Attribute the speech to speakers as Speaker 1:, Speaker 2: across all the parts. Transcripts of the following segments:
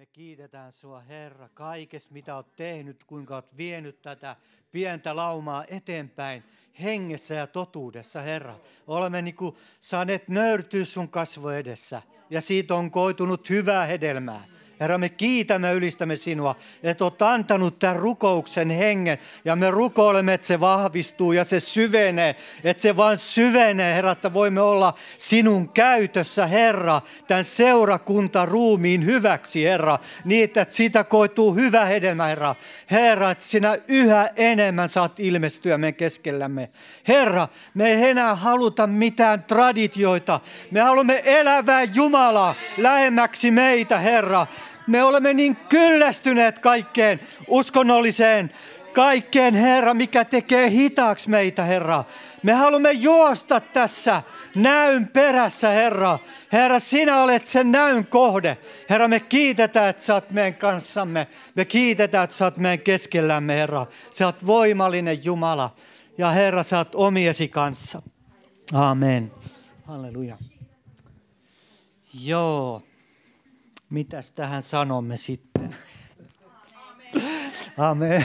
Speaker 1: Me kiitetään sua Herra kaikesta, mitä olet tehnyt, kuinka olet vienyt tätä pientä laumaa eteenpäin hengessä ja totuudessa, Herra. Olemme niin kuin saaneet nöyrtyä sun kasvo edessä ja siitä on koitunut hyvää hedelmää. Herra, me kiitämme ylistämme sinua, että olet antanut tämän rukouksen hengen ja me rukoilemme, että se vahvistuu ja se syvenee, että se vaan syvenee, Herra, että voimme olla sinun käytössä, Herra, tämän seurakunta ruumiin hyväksi, Herra, niin että siitä koituu hyvä hedelmä, Herra. Herra, että sinä yhä enemmän saat ilmestyä meidän keskellämme. Herra, me ei enää haluta mitään traditioita. Me haluamme elävää Jumalaa lähemmäksi meitä, Herra. Me olemme niin kyllästyneet kaikkeen uskonnolliseen, kaikkeen, Herra, mikä tekee hitaaksi meitä, Herra. Me haluamme juosta tässä näyn perässä, Herra. Herra, sinä olet sen näyn kohde. Herra, me kiitetään, että sä oot meidän kanssamme. Me kiitetään, että sä oot meidän keskellämme, Herra. Sä oot voimallinen Jumala. Ja Herra, sä oot omiesi kanssa. Amen. Halleluja. Joo. Mitäs tähän sanomme sitten? Amen.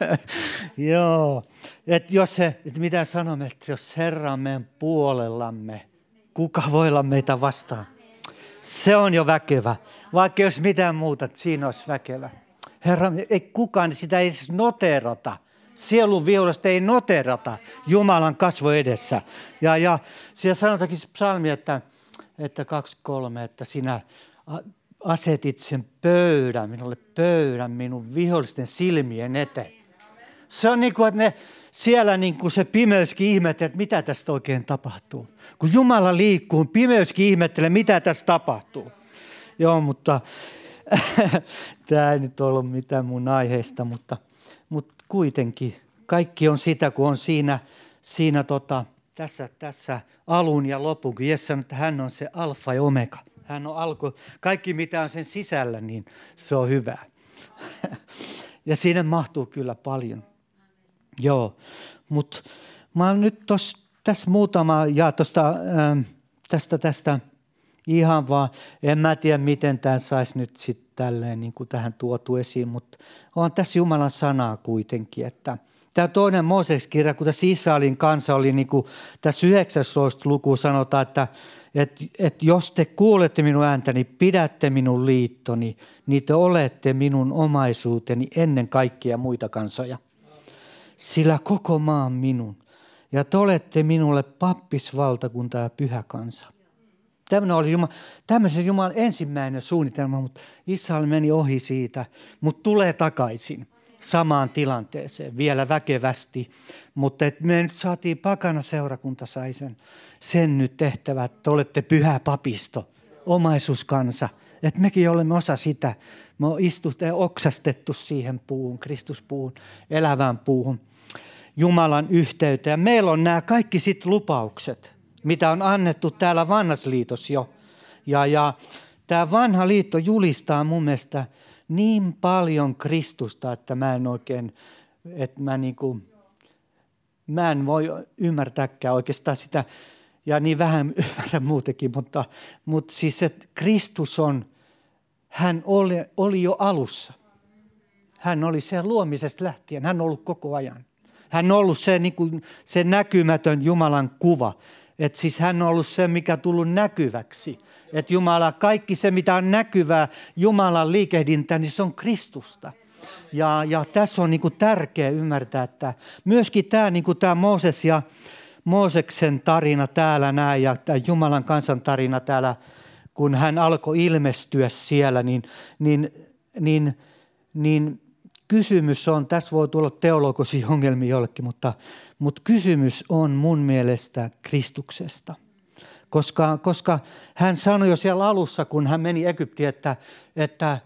Speaker 1: Joo. Et jos se, et mitä sanomme, että jos Herra on meidän puolellamme, kuka voi olla meitä vastaan? Se on jo väkevä. Vaikka jos mitään muuta, siinä olisi väkevä. Herra, ei kukaan sitä ei edes noterata. Sielun viulasta ei noterata Jumalan kasvo edessä. Ja, ja siellä sanotaankin psalmi, että, että 2.3, että sinä asetit sen pöydän, minulle pöydän minun vihollisten silmien eteen. Se on niin kuin, että ne siellä niin kuin se pimeyskin ihmettelee, että mitä tästä oikein tapahtuu. Kun Jumala liikkuu, pimeyskin ihmettelee, mitä tässä tapahtuu. Joo, mutta tämä ei nyt ollut mitään mun aiheesta, mutta, mutta kuitenkin kaikki on sitä, kun on siinä, siinä tota, tässä, tässä alun ja lopun, kun Jeesus sanoi, että hän on se alfa ja omega. Hän on alku. Kaikki mitä on sen sisällä, niin se on hyvä. ja siinä mahtuu kyllä paljon. Joo, mutta mä oon nyt tos, tässä muutama, ja tosta, äh, tästä, tästä ihan vaan, en mä tiedä miten tämä saisi nyt sitten tälleen niin kuin tähän tuotu esiin, mutta on tässä Jumalan sanaa kuitenkin, että Tämä toinen Mooses-kirja, kun tässä Israelin kanssa oli, niin kuin tässä 19. luku sanotaan, että että, että jos te kuulette minun ääntäni, pidätte minun liittoni, niin te olette minun omaisuuteni ennen kaikkia muita kansoja. Sillä koko maa on minun. Ja te olette minulle pappisvaltakunta ja pyhä kansa. Tämmöinen oli Jumala, tämmöisen Jumalan ensimmäinen suunnitelma, mutta Israel meni ohi siitä, mutta tulee takaisin samaan tilanteeseen vielä väkevästi. Mutta et me nyt saatiin pakana seurakunta sai sen, sen nyt tehtävä, että olette pyhä papisto, omaisuuskansa. Että mekin olemme osa sitä. Me on istuttu ja oksastettu siihen puuhun, Kristuspuuhun, elävään puuhun, Jumalan yhteyteen. meillä on nämä kaikki sit lupaukset, mitä on annettu täällä vanhassa liitossa jo. Ja, ja tämä vanha liitto julistaa mun mielestä – niin paljon Kristusta, että mä en oikein, että mä, niin kuin, mä en voi ymmärtääkään oikeastaan sitä, ja niin vähän ymmärrän muutenkin, mutta, mutta siis että Kristus on, hän oli, oli jo alussa. Hän oli se luomisesta lähtien, hän on ollut koko ajan. Hän on ollut se, niin kuin, se näkymätön Jumalan kuva. Että siis hän on ollut se, mikä on tullut näkyväksi että Jumala, kaikki se mitä on näkyvää Jumalan liikehdintä, niin se on Kristusta. Ja, ja tässä on niin kuin tärkeä ymmärtää, että myöskin tämä, niin kuin Mooses ja Mooseksen tarina täällä näin ja Jumalan kansan tarina täällä, kun hän alkoi ilmestyä siellä, niin, niin, niin, niin kysymys on, tässä voi tulla teologisia ongelmia jollekin, mutta, mutta kysymys on mun mielestä Kristuksesta – koska, koska hän sanoi jo siellä alussa, kun hän meni Egyptiin, että, että,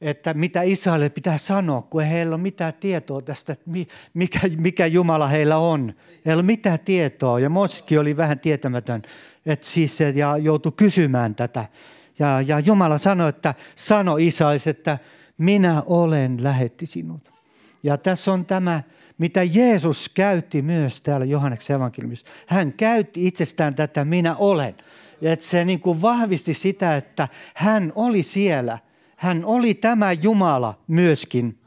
Speaker 1: että mitä Israelille pitää sanoa, kun ei heillä ole mitään tietoa tästä, mikä, mikä Jumala heillä on. Ei ole mitään tietoa ja Mooseskin oli vähän tietämätön että siis ja joutui kysymään tätä. Ja, ja Jumala sanoi, että sano Israelille, että minä olen lähetti sinut. Ja tässä on tämä mitä Jeesus käytti myös täällä Johanneksen evankeliumissa. Hän käytti itsestään tätä minä olen. Että se niin kuin vahvisti sitä, että hän oli siellä. hän oli tämä Jumala myöskin.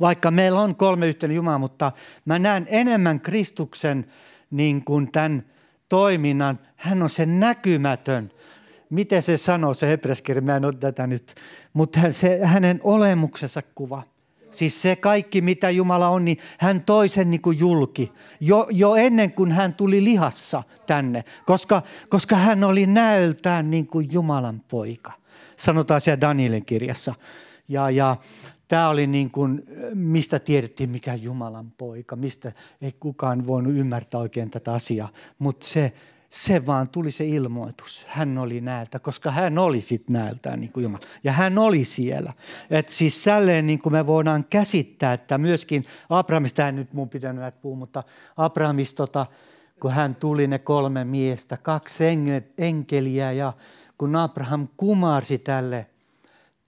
Speaker 1: Vaikka meillä on kolme yhteinen Jumala, mutta mä näen enemmän Kristuksen niin kuin tämän toiminnan. Hän on se näkymätön. Miten se sanoo se hebreaskirja, mä en ole tätä nyt, mutta se, hänen olemuksensa kuva – Siis se kaikki, mitä Jumala on, niin hän toi sen niin kuin julki jo, jo ennen kuin hän tuli lihassa tänne, koska, koska hän oli näöltään niin kuin Jumalan poika. Sanotaan siellä Danielin kirjassa. Ja, ja tämä oli niin kuin, mistä tiedettiin, mikä Jumalan poika, mistä ei kukaan voinut ymmärtää oikein tätä asiaa. Mutta se, se vaan tuli se ilmoitus. Hän oli näältä, koska hän oli sitten näältä niin kuin Jumala. Ja hän oli siellä. Et siis sälleen niin kuin me voidaan käsittää, että myöskin Abrahamista, en nyt mun pitänyt puhua, mutta Abrahamista, tota, kun hän tuli ne kolme miestä, kaksi enkeliä ja kun Abraham kumarsi tälle,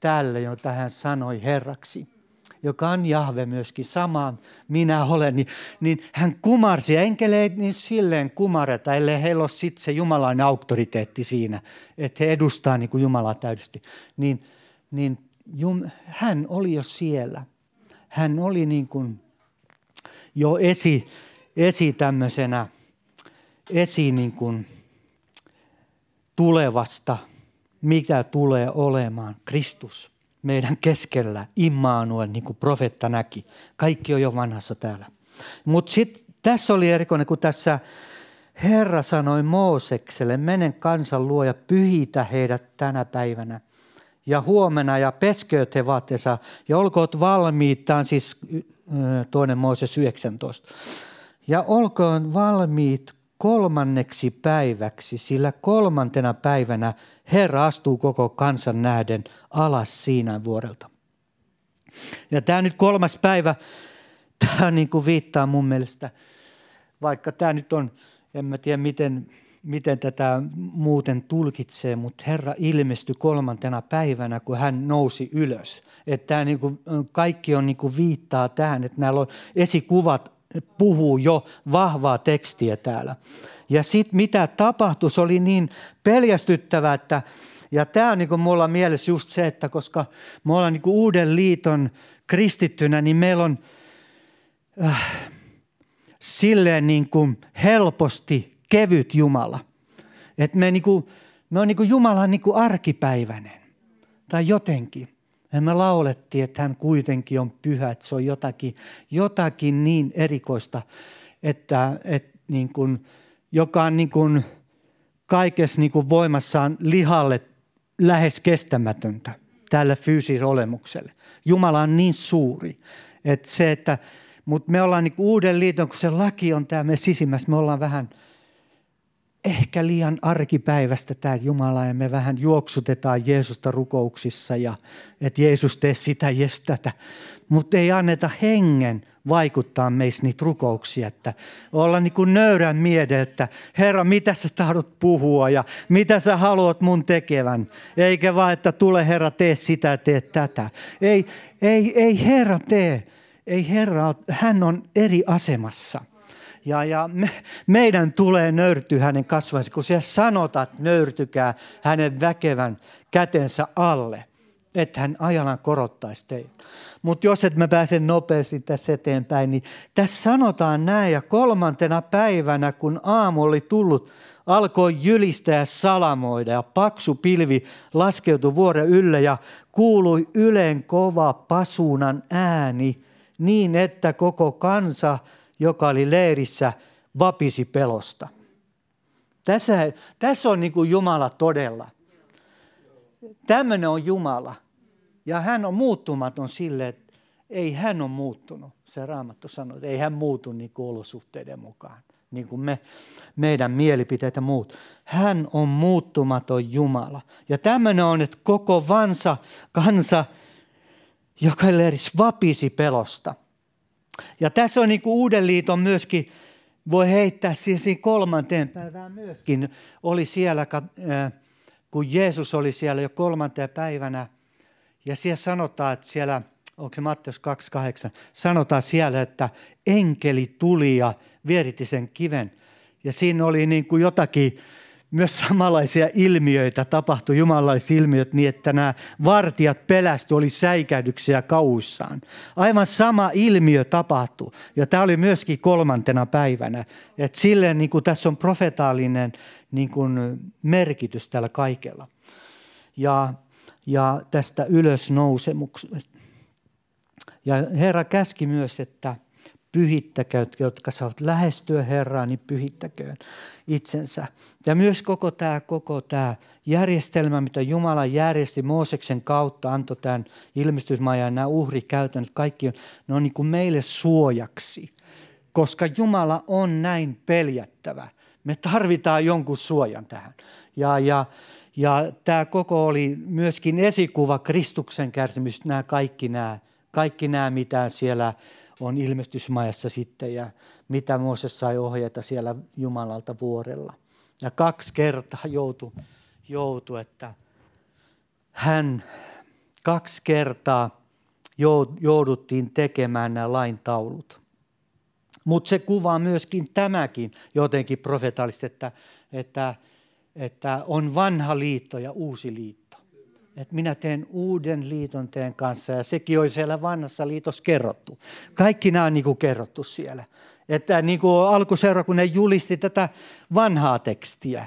Speaker 1: tälle jota hän sanoi herraksi – joka on Jahve myöskin, sama minä olen, niin, niin hän kumarsi. Ja enkele niin silleen kumareta, ellei heillä ole sitten se jumalainen auktoriteetti siinä, että he edustaa niin kuin Jumalaa täydesti. Niin, niin jum, hän oli jo siellä. Hän oli niin kuin jo esi, esi tämmöisenä, esi niin kuin tulevasta, mikä tulee olemaan Kristus meidän keskellä, Immanuel, niin kuin profetta näki. Kaikki on jo vanhassa täällä. Mutta sitten tässä oli erikoinen, kun tässä Herra sanoi Moosekselle, menen kansan luo ja pyhitä heidät tänä päivänä. Ja huomenna ja peskööt he vaatteensa ja olkoot valmiit, tämä on siis toinen Mooses 19. Ja olkoon valmiit kolmanneksi päiväksi, sillä kolmantena päivänä Herra astuu koko kansan nähden alas siinä vuorelta. Ja tämä nyt kolmas päivä, tämä niin kuin viittaa mun mielestä, vaikka tämä nyt on, en mä tiedä miten, miten tätä muuten tulkitsee, mutta Herra ilmestyi kolmantena päivänä, kun hän nousi ylös. Että tämä niin kuin, kaikki on niin kuin viittaa tähän, että näillä on esikuvat puhuu jo vahvaa tekstiä täällä. Ja sitten mitä tapahtui, se oli niin peljästyttävää, että ja tämä on niin kuin mulla mielessä just se, että koska me ollaan niin kuin uuden liiton kristittynä, niin meillä on äh, silleen niin kuin helposti kevyt Jumala. Että me, niin kuin, me on niin kuin Jumalan niin kuin arkipäiväinen tai jotenkin. Ja me laulettiin, että hän kuitenkin on pyhä, että se on jotakin, jotakin niin erikoista, että, että niin kuin, joka on niin kuin kaikessa niin kuin voimassaan lihalle lähes kestämätöntä tälle fyysiselle olemukselle. Jumala on niin suuri, että se, että, mutta me ollaan niin uuden liiton, kun se laki on tämä me sisimmässä, me ollaan vähän – ehkä liian arkipäivästä tämä Jumala ja me vähän juoksutetaan Jeesusta rukouksissa ja että Jeesus tee sitä, jes tätä. Mutta ei anneta hengen vaikuttaa meissä niitä rukouksia, että olla niin kuin nöyrän miede, että Herra, mitä sä tahdot puhua ja mitä sä haluat mun tekevän. Eikä vaan, että tule Herra, tee sitä, tee tätä. Ei, ei, ei Herra tee. Ei Herra, hän on eri asemassa. Ja, ja me, meidän tulee nöyrtyä hänen kasvansa, kun siellä sanotaan, että nöyrtykää hänen väkevän kätensä alle, että hän ajallaan korottaisi teitä. Mutta jos et mä pääsen nopeasti tässä eteenpäin, niin tässä sanotaan näin, ja kolmantena päivänä, kun aamu oli tullut, alkoi jylistää ja salamoida, ja paksu pilvi laskeutui vuoren ylle, ja kuului yleen kova pasuunan ääni, niin että koko kansa – joka oli leirissä, vapisi pelosta. Tässä, tässä on niin kuin Jumala todella. Tämmöinen on Jumala. Ja hän on muuttumaton sille, että ei hän ole muuttunut. Se Raamattu sanoo, että ei hän muutu niin kuin olosuhteiden mukaan. Niin kuin me, meidän mielipiteitä muut. Hän on muuttumaton Jumala. Ja tämmöinen on, että koko vansa kansa, joka leirissä vapisi pelosta – ja tässä on niin kuin Uuden liiton myöskin, voi heittää siihen kolmanteen päivään myöskin. Oli siellä, äh, kun Jeesus oli siellä jo kolmanteen päivänä, ja siellä sanotaan, että siellä, onko se Matteus 2.8, sanotaan siellä, että enkeli tuli ja vieritti sen kiven. Ja siinä oli niin kuin jotakin myös samanlaisia ilmiöitä tapahtui, jumalalaiset ilmiöt, niin että nämä vartijat pelästy, oli säikähdyksiä kauissaan. Aivan sama ilmiö tapahtui. Ja tämä oli myöskin kolmantena päivänä. Että silleen niin kuin tässä on profetaalinen niin kuin merkitys tällä kaikella. Ja, ja tästä ylösnousemuksesta. Ja Herra käski myös, että – pyhittäköön, jotka saavat lähestyä Herraa, niin pyhittäköön itsensä. Ja myös koko tämä, koko tämä järjestelmä, mitä Jumala järjesti Mooseksen kautta, antoi tämän ilmestysmajan, nämä uhrikäytännöt, kaikki on, ne on niin kuin meille suojaksi. Koska Jumala on näin peljättävä. Me tarvitaan jonkun suojan tähän. Ja, ja, ja tämä koko oli myöskin esikuva Kristuksen kärsimystä, nämä kaikki nämä, kaikki nämä mitä siellä on ilmestysmajassa sitten ja mitä Mooses sai ohjeita siellä Jumalalta vuorella. Ja kaksi kertaa joutui, joutu, että hän kaksi kertaa jouduttiin tekemään nämä laintaulut. Mutta se kuvaa myöskin tämäkin jotenkin profetaalisesti, että, että, että on vanha liitto ja uusi liitto että minä teen uuden liiton teen kanssa ja sekin oli siellä vanhassa liitossa kerrottu. Kaikki nämä on niin kuin kerrottu siellä. Että niin kuin alkuseura, kun ne julisti tätä vanhaa tekstiä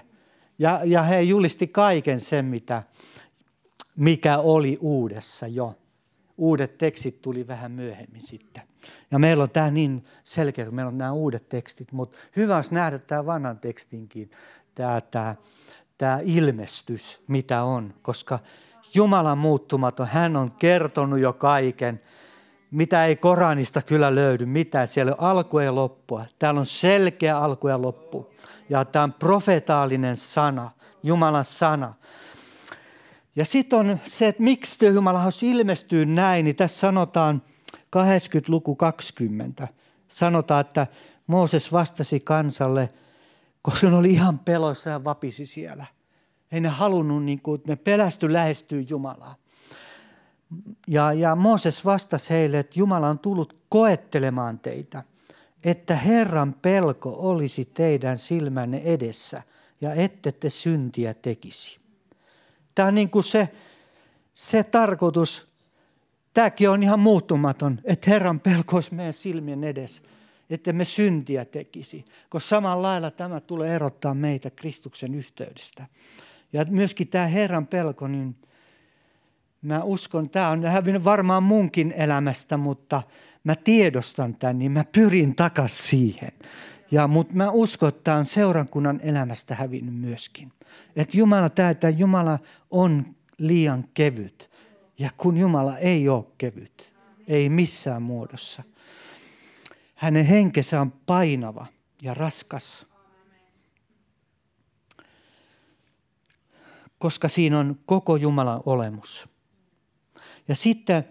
Speaker 1: ja, ja he julisti kaiken sen, mitä, mikä oli uudessa jo. Uudet tekstit tuli vähän myöhemmin sitten. Ja meillä on tämä niin selkeä, että meillä on nämä uudet tekstit, mutta hyvä olisi nähdä tämä vanhan tekstinkin, tämä, tämä, tämä ilmestys, mitä on, koska Jumalan muuttumaton. Hän on kertonut jo kaiken, mitä ei Koranista kyllä löydy mitään. Siellä on alku ja loppua. Täällä on selkeä alku ja loppu. Ja tämä on profetaalinen sana, Jumalan sana. Ja sitten on se, että miksi Jumala ilmestyy näin, niin tässä sanotaan 80 luku 20. Sanotaan, että Mooses vastasi kansalle, koska ne oli ihan peloissa ja vapisi siellä – ei ne halunnut, niin kuin, ne pelästy lähestyä Jumalaa. Ja, ja Mooses vastasi heille, että Jumala on tullut koettelemaan teitä, että Herran pelko olisi teidän silmänne edessä ja ette te syntiä tekisi. Tämä on niin kuin se, se tarkoitus, tämäkin on ihan muuttumaton, että Herran pelko olisi meidän silmien edessä, että me syntiä tekisi. Koska samalla lailla tämä tulee erottaa meitä Kristuksen yhteydestä. Ja myöskin tämä Herran pelko, niin mä uskon, tämä on hävinnyt varmaan munkin elämästä, mutta mä tiedostan tämän, niin mä pyrin takas siihen. Ja, mutta mä uskon, että tämä on seurankunnan elämästä hävinnyt myöskin. Että Jumala, tämä, että Jumala on liian kevyt. Ja kun Jumala ei ole kevyt, ei missään muodossa. Hänen henkensä on painava ja raskas. Koska siinä on koko Jumalan olemus. Ja sitten,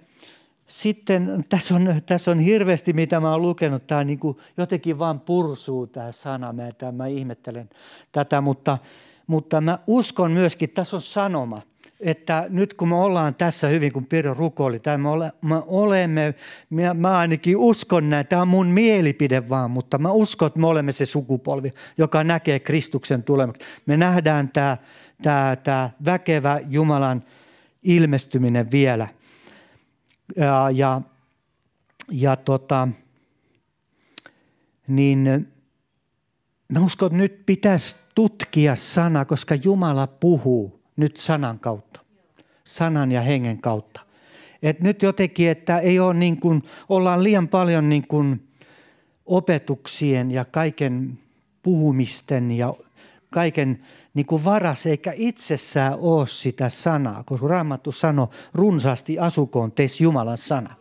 Speaker 1: sitten tässä, on, tässä on hirveästi, mitä mä oon lukenut. Tämä niin kuin jotenkin vaan pursuu tämä sana. Mä, tämän, mä ihmettelen tätä, mutta, mutta mä uskon myöskin, tässä on sanoma että nyt kun me ollaan tässä hyvin, kun Pirjo rukoili, tai me, ole, me olemme, mä, mä ainakin uskon näin, tämä on mun mielipide vaan, mutta mä uskon, että me olemme se sukupolvi, joka näkee Kristuksen tulemuksen. Me nähdään tämä, tämä, tämä väkevä Jumalan ilmestyminen vielä. Ja, ja, ja tota, niin mä uskon, että nyt pitäisi tutkia sana, koska Jumala puhuu nyt sanan kautta. Sanan ja hengen kautta. Et nyt jotenkin, että ei ole niin kuin, ollaan liian paljon niin kuin opetuksien ja kaiken puhumisten ja kaiken niin kuin varas, eikä itsessään ole sitä sanaa, koska Raamattu sanoi runsaasti asukoon teissä Jumalan sana.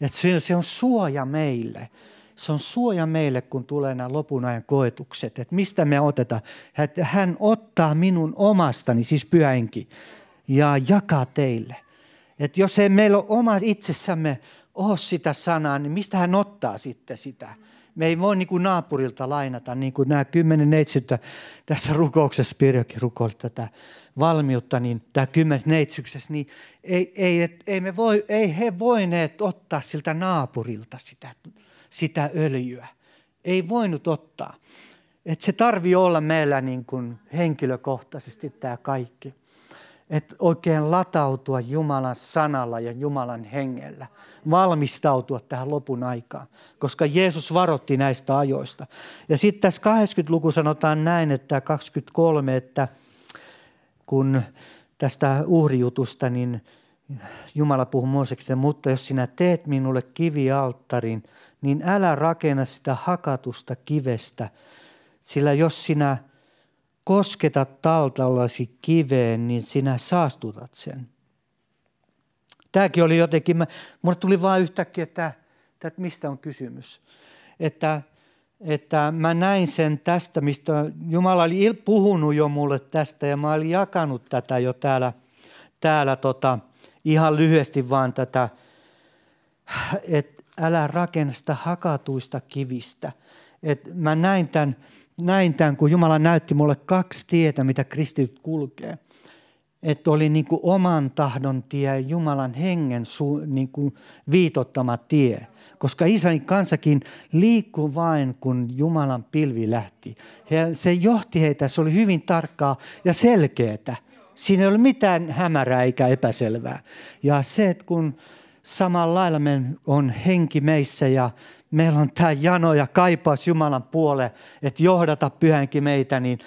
Speaker 1: Että se, se on suoja meille. Se on suoja meille, kun tulee nämä lopun ajan koetukset. Että mistä me otetaan? Että hän ottaa minun omastani, siis pyhänkin, ja jakaa teille. Että jos ei meillä ole oma itsessämme ole sitä sanaa, niin mistä hän ottaa sitten sitä? Me ei voi niin kuin naapurilta lainata, niin kuin nämä kymmenen neitsyttä tässä rukouksessa, Pirjokin rukoili tätä valmiutta, niin tämä kymmenet neitsyksessä, niin ei, ei, ei, me voi, ei he voineet ottaa siltä naapurilta sitä, sitä öljyä. Ei voinut ottaa. Että se tarvii olla meillä niin kuin henkilökohtaisesti tämä kaikki. Että oikein latautua Jumalan sanalla ja Jumalan hengellä. Valmistautua tähän lopun aikaan, koska Jeesus varotti näistä ajoista. Ja sitten tässä 80-luku sanotaan näin, että 23, että kun tästä uhrijutusta, niin Jumala puhuu Moosekselle, mutta jos sinä teet minulle kivialttarin, niin älä rakenna sitä hakatusta kivestä, sillä jos sinä kosketat taltallasi kiveen, niin sinä saastutat sen. Tämäkin oli jotenkin, minulle tuli vain yhtäkkiä, että, että mistä on kysymys. Että, että mä näin sen tästä, mistä Jumala oli puhunut jo mulle tästä ja mä olin jakanut tätä jo täällä, täällä tota, ihan lyhyesti vaan tätä, että älä rakenna sitä hakatuista kivistä. Et mä näin tämän, näin tämän, kun Jumala näytti mulle kaksi tietä, mitä kristityt kulkee. Että oli niin kuin oman tahdon tie ja Jumalan hengen su, niin kuin viitottama tie. Koska Israelin kansakin liikkui vain, kun Jumalan pilvi lähti. He, se johti heitä, se oli hyvin tarkkaa ja selkeää. Siinä ei ole mitään hämärää eikä epäselvää. Ja se, että kun samalla lailla on henki meissä ja meillä on tämä jano ja kaipaus Jumalan puoleen, että johdata pyhänkin meitä, niin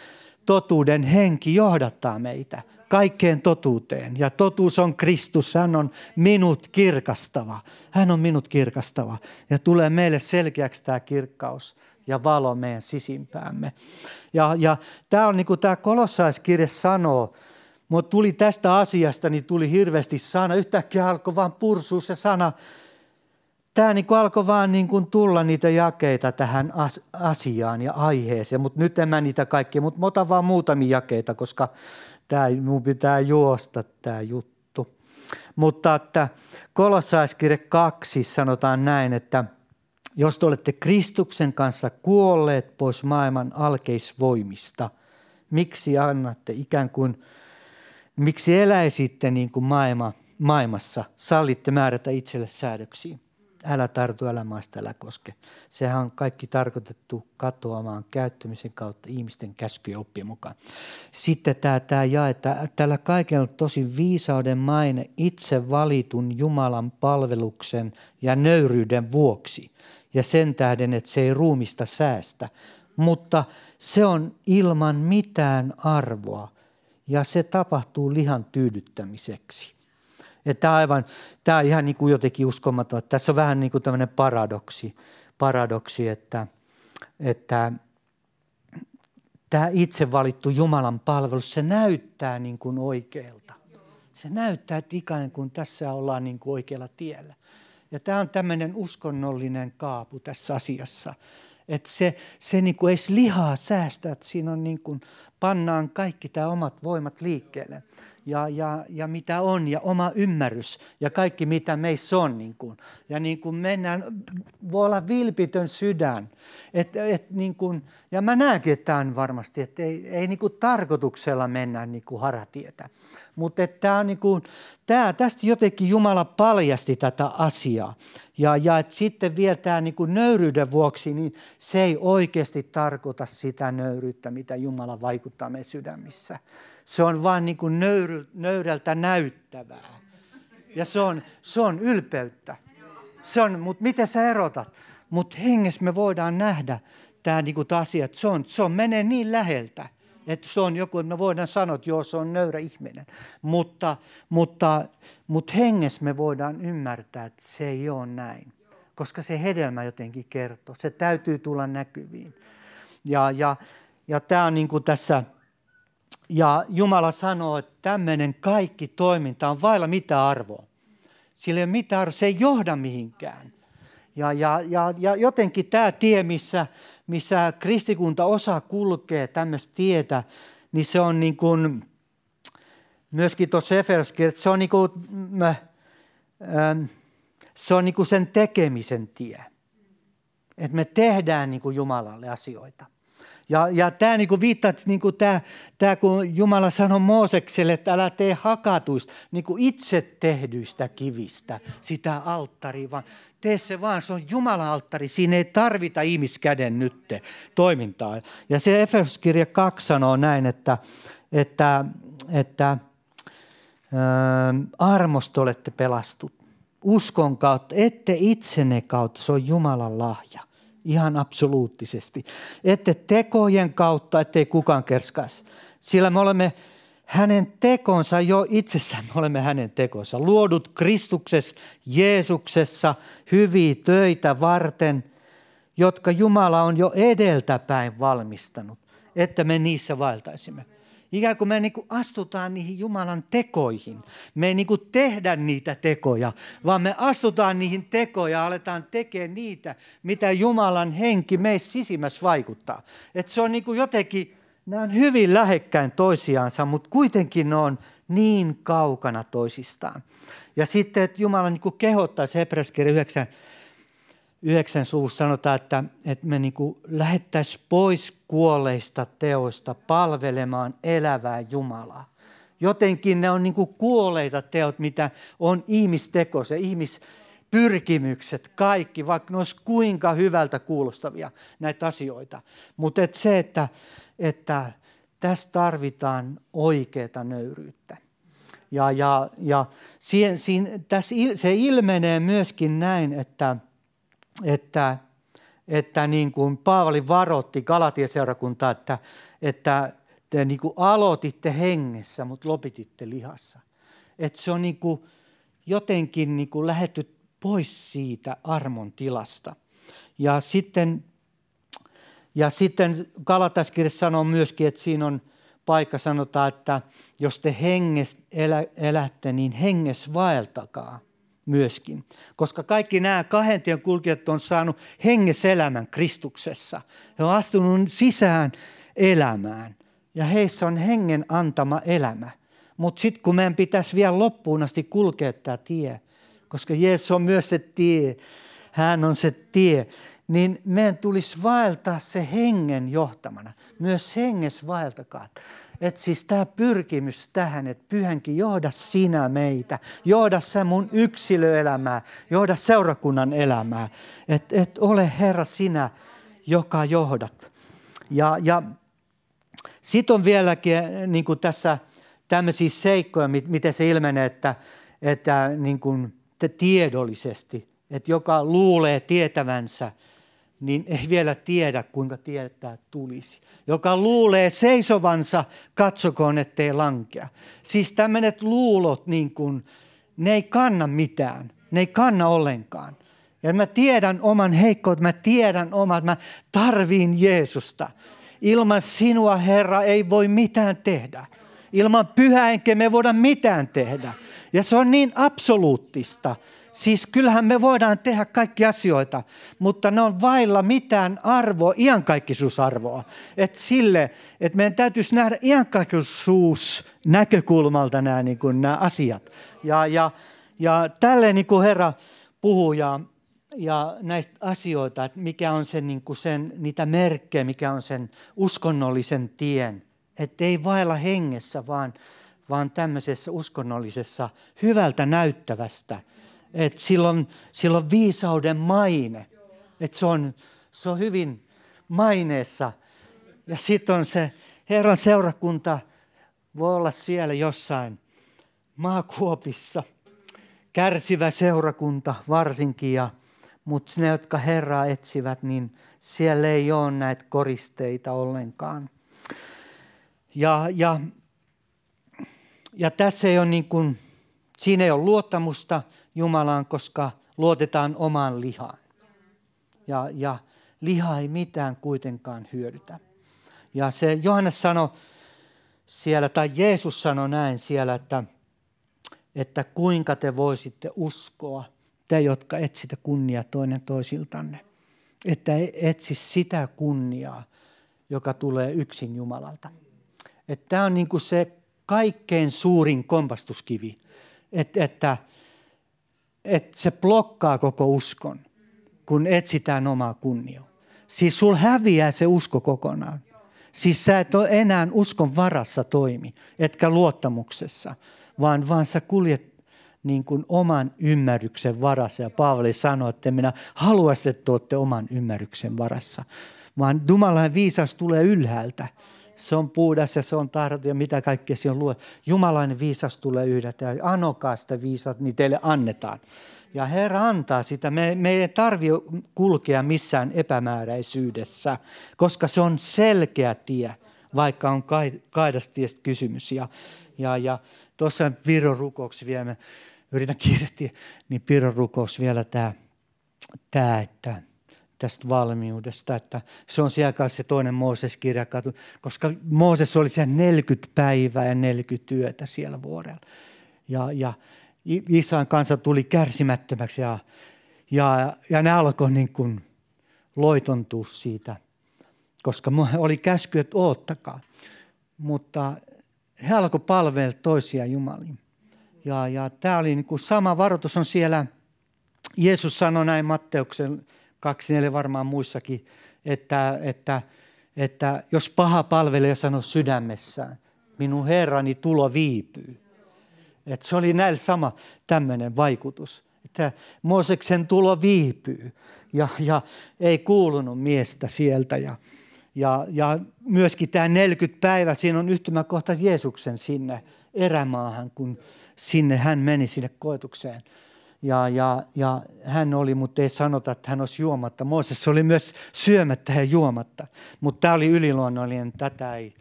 Speaker 1: totuuden henki johdattaa meitä kaikkeen totuuteen. Ja totuus on Kristus, hän on minut kirkastava. Hän on minut kirkastava. Ja tulee meille selkeäksi tämä kirkkaus ja valo meidän sisimpäämme. Ja, ja tämä on niin kuin tämä kolossaiskirje sanoo, mutta tuli tästä asiasta, niin tuli hirveästi sana. Yhtäkkiä alkoi vaan pursua se sana. Tämä niin alkoi vaan niin kuin tulla niitä jakeita tähän asiaan ja aiheeseen. Mutta nyt en mä niitä kaikkia, mutta otan vaan muutamia jakeita, koska tämä, mun pitää juosta tämä juttu. Mutta että kolossaiskirje 2 sanotaan näin, että jos te olette Kristuksen kanssa kuolleet pois maailman alkeisvoimista, miksi annatte ikään kuin – Miksi eläisitte niin kuin maailma, maailmassa? Sallitte määrätä itselle säädöksiä. Älä tartu, älä maista, älä koske. Sehän on kaikki tarkoitettu katoamaan käyttämisen kautta ihmisten käskyjen oppien mukaan. Sitten tämä, tämä jae, tällä kaikella tosi viisauden maine itse valitun Jumalan palveluksen ja nöyryyden vuoksi. Ja sen tähden, että se ei ruumista säästä. Mutta se on ilman mitään arvoa ja se tapahtuu lihan tyydyttämiseksi. Että aivan, tämä on ihan niin kuin jotenkin uskomaton. Tässä on vähän niin kuin tämmöinen paradoksi, paradoksi että, että tämä itse valittu Jumalan palvelus, se näyttää niin kuin oikealta. Se näyttää, että ikään kuin tässä ollaan niin kuin oikealla tiellä. Ja tämä on tämmöinen uskonnollinen kaapu tässä asiassa. Että se, se niin kuin edes lihaa säästää, että siinä on niin kuin, pannaan kaikki tämä omat voimat liikkeelle. Ja, ja, ja mitä on, ja oma ymmärrys, ja kaikki mitä meissä on. Niin kuin. Ja niin kuin mennään, voi olla vilpitön sydän. Et, et niin kuin, ja mä näenkin, että tämä on varmasti, että ei, ei niin kuin tarkoituksella mennä niin kuin haratietä. Mutta tämä on niin kuin, tämä, tästä jotenkin Jumala paljasti tätä asiaa. Ja, ja et sitten vielä tämä niin kuin nöyryyden vuoksi, niin se ei oikeasti tarkoita sitä nöyryyttä, mitä Jumala vaikuttaa meidän sydämissä. Se on vain niin kuin nöyry, nöyrältä näyttävää. Ja se on, se on ylpeyttä. Se on, mutta miten sä erotat? Mutta hengessä me voidaan nähdä tämä niin kuin asia, että se, on, se on, menee niin läheltä että se on joku, että me voidaan sanoa, että joo, se on nöyrä ihminen. Mutta, mutta, mutta hengessä me voidaan ymmärtää, että se ei ole näin. Koska se hedelmä jotenkin kertoo. Se täytyy tulla näkyviin. Ja, ja, ja tämä on niin kuin tässä, ja Jumala sanoo, että tämmöinen kaikki toiminta on vailla mitä arvoa. Sillä ei ole mitään arvoa, se ei johda mihinkään. Ja, ja, ja, ja jotenkin tämä tie, missä, missä kristikunta osaa kulkea tämmöistä tietä, niin se on niin kuin, myöskin tuossa Efesoskirjassa, se on niin kuin, ähm, se on niin kuin sen tekemisen tie. Että me tehdään niin kuin Jumalalle asioita. Ja, ja tämä niin viittaa, että niin tämä, tämä, kun Jumala sanoi Moosekselle, että älä tee hakatuista, niin kuin itse tehdyistä kivistä sitä alttaria, vaan tee se vaan, se on Jumalan alttari, siinä ei tarvita ihmiskäden nytte toimintaa. Ja se Efesoskirja 2 sanoo näin, että, että, että ä, armosta olette pelastut. Uskon kautta, ette itsenne kautta, se on Jumalan lahja ihan absoluuttisesti. Ette tekojen kautta, ettei kukaan kerskaisi. Sillä me olemme hänen tekonsa jo itsessään, me olemme hänen tekonsa. Luodut Kristuksessa, Jeesuksessa hyviä töitä varten, jotka Jumala on jo edeltäpäin valmistanut, että me niissä vaeltaisimme. Ikään kuin me niin kuin astutaan niihin Jumalan tekoihin. Me ei niin kuin tehdä niitä tekoja, vaan me astutaan niihin tekoja ja aletaan tekemään niitä, mitä Jumalan henki meissä sisimmässä vaikuttaa. Että se on niin kuin jotenkin, nämä on hyvin lähekkäin toisiaansa, mutta kuitenkin ne on niin kaukana toisistaan. Ja sitten, että Jumala niin kuin kehottaisi Hebreaskirja 9, yhdeksän suvussa sanotaan, että, että me niin lähettäisiin pois kuolleista teoista palvelemaan elävää Jumalaa. Jotenkin ne on niin kuolleita teot, mitä on ihmisteko, se ihmispyrkimykset, kaikki, vaikka ne olisi kuinka hyvältä kuulostavia näitä asioita. Mutta et se, että, että tässä tarvitaan oikeaa nöyryyttä. Ja, ja, ja siihen, siihen, tässä se ilmenee myöskin näin, että – että, että niin kuin Paavali varoitti Galatian seurakuntaa, että, että te niin kuin aloititte hengessä, mutta lopititte lihassa. Että se on niin kuin jotenkin niin kuin lähetty pois siitä armon tilasta. Ja sitten, ja sitten Galataskirja sanoo myöskin, että siinä on paikka sanotaan, että jos te henges elä, elätte, niin henges vaeltakaa myöskin. Koska kaikki nämä kahden tien kulkijat on saanut hengeselämän Kristuksessa. He on astunut sisään elämään ja heissä on hengen antama elämä. Mutta sitten kun meidän pitäisi vielä loppuun asti kulkea tämä tie, koska Jeesus on myös se tie, hän on se tie, niin meidän tulisi vaeltaa se hengen johtamana. Myös henges vaeltakaa. Että siis tämä pyrkimys tähän, että pyhänkin johda sinä meitä, johda sä mun yksilöelämää, johda seurakunnan elämää. Että et ole Herra sinä, joka johdat. Ja, ja sitten on vieläkin niin kuin tässä tämmöisiä seikkoja, miten se ilmenee, että, että niin kuin tiedollisesti, että joka luulee tietävänsä – niin ei vielä tiedä, kuinka tietää tulisi. Joka luulee seisovansa, katsokoon, ettei lankea. Siis tämmöiset luulot, niin kuin, ne ei kanna mitään. Ne ei kanna ollenkaan. Ja mä tiedän oman heikkout, mä tiedän omat, mä tarviin Jeesusta. Ilman sinua, Herra, ei voi mitään tehdä. Ilman pyhää enkä me voida mitään tehdä. Ja se on niin absoluuttista. Siis kyllähän me voidaan tehdä kaikki asioita, mutta ne on vailla mitään arvoa, iankaikkisuusarvoa. Että sille, että meidän täytyisi nähdä iankaikkisuus näkökulmalta nämä, niin kuin, nämä asiat. Ja, ja, ja tälleen niin kuin Herra puhuu ja, ja näistä asioita, että mikä on sen, niin kuin sen, niitä merkkejä, mikä on sen uskonnollisen tien. Että ei vailla hengessä, vaan, vaan tämmöisessä uskonnollisessa hyvältä näyttävästä – että silloin, silloin viisauden maine. Että se on, se on hyvin maineessa. Ja sitten on se Herran seurakunta, voi olla siellä jossain maakuopissa. Kärsivä seurakunta varsinkin, ja, mutta ne, jotka Herraa etsivät, niin siellä ei ole näitä koristeita ollenkaan. Ja, ja, ja tässä ei ole niin kuin, siinä ei ole luottamusta, Jumalaan, koska luotetaan omaan lihaan. Ja, ja liha ei mitään kuitenkaan hyödytä. Ja se Johannes sanoi siellä, tai Jeesus sanoi näin siellä, että, että kuinka te voisitte uskoa, te jotka etsitte kunniaa toinen toisiltanne. Että etsi sitä kunniaa, joka tulee yksin Jumalalta. Tämä on niin kuin se kaikkein suurin kompastuskivi, että, että että se blokkaa koko uskon, kun etsitään omaa kunniaa. Siis sul häviää se usko kokonaan. Siis sä et ole enää uskon varassa toimi, etkä luottamuksessa, vaan, vaan sä kuljet niin kuin oman ymmärryksen varassa. Ja Paavali sanoi, että minä haluaisin, että olette oman ymmärryksen varassa. Vaan Jumalan viisaus tulee ylhäältä. Se on puhdas ja se on tahdot ja mitä kaikkea on luo. Jumalainen viisaus tulee yhdeltä ja anokaa sitä viisautta, niin teille annetaan. Ja Herra antaa sitä. Me, me ei tarvitse kulkea missään epämääräisyydessä, koska se on selkeä tie, vaikka on kaidastiestä kysymys. Ja, ja, ja tuossa Viron rukouksessa vielä, yritän kiirehtiä, niin Viron rukous vielä tämä, tämä että tästä valmiudesta, että se on siellä kanssa se toinen Mooses-kirja, koska Mooses oli siellä 40 päivää ja 40 työtä siellä vuorella. Ja, ja Israelin kansa tuli kärsimättömäksi ja, ja, ja ne alkoi niin kuin loitontua siitä, koska oli käsky, että oottakaa. Mutta he alkoivat palvella toisia jumalia. Ja, ja tämä oli niin kuin sama varoitus on siellä, Jeesus sanoi näin Matteuksen 24 varmaan muissakin, että, että, että jos paha palvelija sanoo sydämessään, minun Herrani tulo viipyy. Että se oli näillä sama tämmöinen vaikutus. Että Mooseksen tulo viipyy ja, ja ei kuulunut miestä sieltä. Ja, ja, ja myöskin tämä 40 päivää, siinä on yhtymäkohta Jeesuksen sinne erämaahan, kun sinne hän meni sinne koetukseen. Ja, ja, ja hän oli, mutta ei sanota, että hän olisi juomatta. Mooses oli myös syömättä ja juomatta. Mutta tämä oli yliluonnollinen, tätä ei,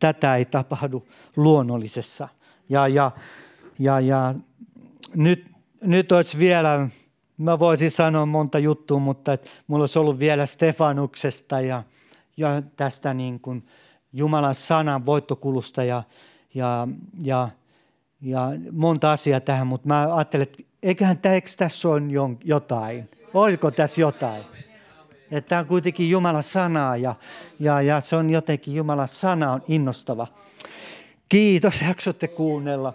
Speaker 1: tätä ei tapahdu luonnollisessa. Ja, ja ja, ja nyt, nyt olisi vielä, mä voisin sanoa monta juttua, mutta että mulla olisi ollut vielä Stefanuksesta ja, ja tästä niin kuin Jumalan sanan voittokulusta ja, ja, ja, ja monta asiaa tähän, mutta mä ajattelen, että eiköhän tässä ole jotain. Oliko tässä jotain? Että tämä on kuitenkin Jumalan sanaa ja, ja, ja se on jotenkin Jumalan sana on innostava. Kiitos, jaksotte kuunnella.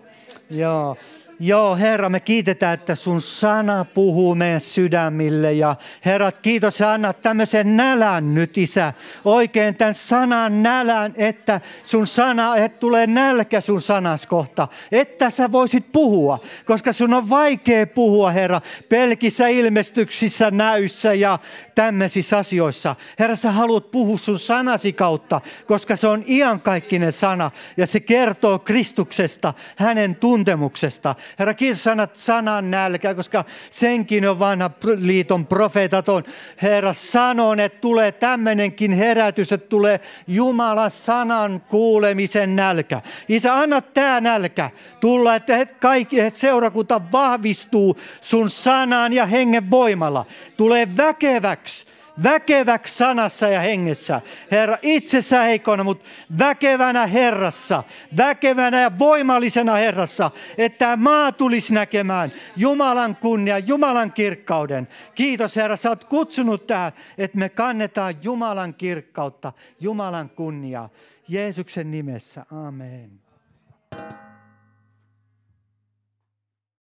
Speaker 1: Joo. Joo, Herra, me kiitetään, että sun sana puhuu meidän sydämille. Ja Herra, kiitos ja anna tämmöisen nälän nyt, Isä. Oikein tämän sanan nälän, että sun sana, että tulee nälkä sun sanas kohta. Että sä voisit puhua, koska sun on vaikea puhua, Herra, pelkissä ilmestyksissä, näyssä ja tämmöisissä asioissa. Herra, sä haluat puhua sun sanasi kautta, koska se on iankaikkinen sana ja se kertoo Kristuksesta, hänen tuntemuksesta. Herra, kiitos sanat sanan nälkä, koska senkin on vanha liiton profeetat on. Herra, sanon, että tulee tämmöinenkin herätys, että tulee Jumalan sanan kuulemisen nälkä. Isä, anna tämä nälkä tulla, että kaikki että seurakunta vahvistuu sun sanan ja hengen voimalla. Tulee väkeväksi väkeväksi sanassa ja hengessä. Herra, itsessä heikona, mutta väkevänä Herrassa, väkevänä ja voimallisena Herrassa, että maa tulisi näkemään Jumalan kunnia, Jumalan kirkkauden. Kiitos Herra, sä oot kutsunut tähän, että me kannetaan Jumalan kirkkautta, Jumalan kunniaa. Jeesuksen nimessä, amen.